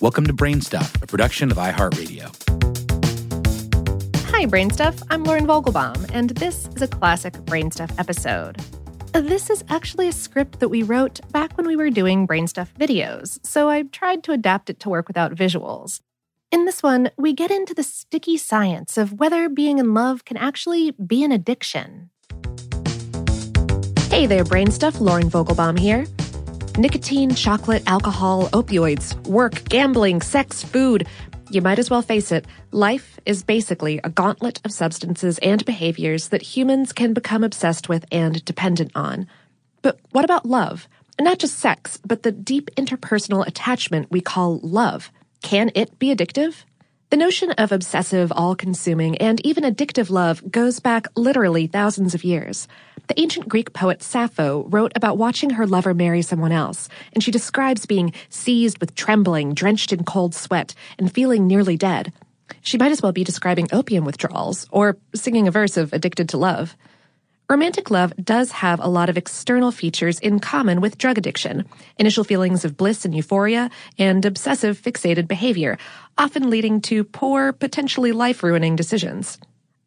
Welcome to Brain Stuff, a production of iHeartRadio. Hi, Brain Stuff. I'm Lauren Vogelbaum, and this is a classic Brain Stuff episode. This is actually a script that we wrote back when we were doing Brain Stuff videos, so I tried to adapt it to work without visuals. In this one, we get into the sticky science of whether being in love can actually be an addiction. Hey there, Brain Stuff. Lauren Vogelbaum here. Nicotine, chocolate, alcohol, opioids, work, gambling, sex, food. You might as well face it. Life is basically a gauntlet of substances and behaviors that humans can become obsessed with and dependent on. But what about love? Not just sex, but the deep interpersonal attachment we call love. Can it be addictive? The notion of obsessive, all consuming, and even addictive love goes back literally thousands of years. The ancient Greek poet Sappho wrote about watching her lover marry someone else, and she describes being seized with trembling, drenched in cold sweat, and feeling nearly dead. She might as well be describing opium withdrawals, or singing a verse of Addicted to Love. Romantic love does have a lot of external features in common with drug addiction initial feelings of bliss and euphoria, and obsessive fixated behavior, often leading to poor, potentially life ruining decisions.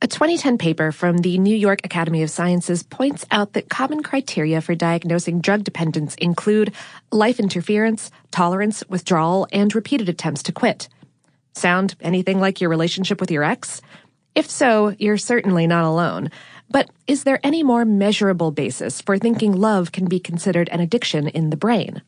A 2010 paper from the New York Academy of Sciences points out that common criteria for diagnosing drug dependence include life interference, tolerance, withdrawal, and repeated attempts to quit. Sound anything like your relationship with your ex? If so, you're certainly not alone. But is there any more measurable basis for thinking love can be considered an addiction in the brain?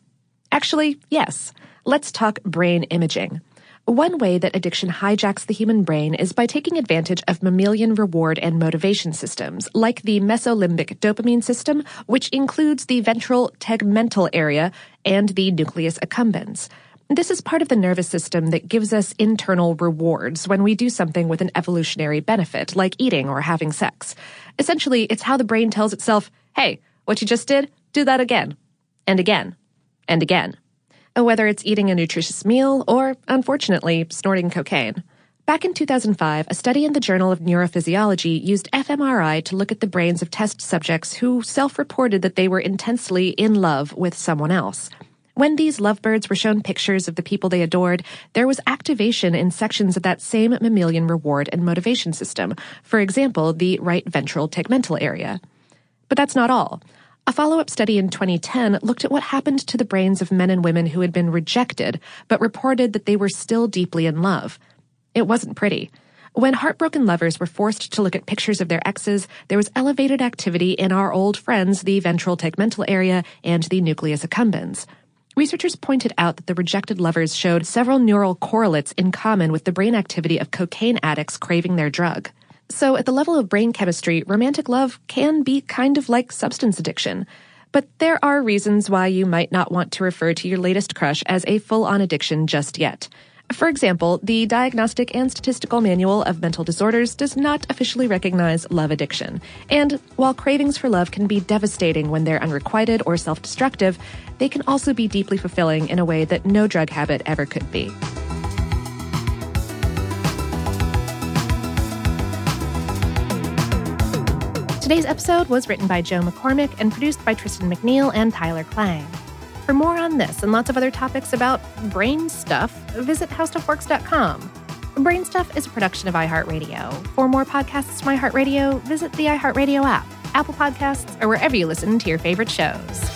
Actually, yes. Let's talk brain imaging. One way that addiction hijacks the human brain is by taking advantage of mammalian reward and motivation systems, like the mesolimbic dopamine system, which includes the ventral tegmental area and the nucleus accumbens. This is part of the nervous system that gives us internal rewards when we do something with an evolutionary benefit, like eating or having sex. Essentially, it's how the brain tells itself, hey, what you just did, do that again, and again, and again. Whether it's eating a nutritious meal or, unfortunately, snorting cocaine. Back in 2005, a study in the Journal of Neurophysiology used fMRI to look at the brains of test subjects who self reported that they were intensely in love with someone else. When these lovebirds were shown pictures of the people they adored, there was activation in sections of that same mammalian reward and motivation system, for example, the right ventral tegmental area. But that's not all. A follow up study in 2010 looked at what happened to the brains of men and women who had been rejected, but reported that they were still deeply in love. It wasn't pretty. When heartbroken lovers were forced to look at pictures of their exes, there was elevated activity in our old friends, the ventral tegmental area and the nucleus accumbens. Researchers pointed out that the rejected lovers showed several neural correlates in common with the brain activity of cocaine addicts craving their drug. So, at the level of brain chemistry, romantic love can be kind of like substance addiction. But there are reasons why you might not want to refer to your latest crush as a full on addiction just yet. For example, the Diagnostic and Statistical Manual of Mental Disorders does not officially recognize love addiction. And while cravings for love can be devastating when they're unrequited or self destructive, they can also be deeply fulfilling in a way that no drug habit ever could be. Today's episode was written by Joe McCormick and produced by Tristan McNeil and Tyler Klang. For more on this and lots of other topics about brain stuff, visit howstuffworks.com. Brain Stuff is a production of iHeartRadio. For more podcasts from iHeartRadio, visit the iHeartRadio app, Apple Podcasts, or wherever you listen to your favorite shows.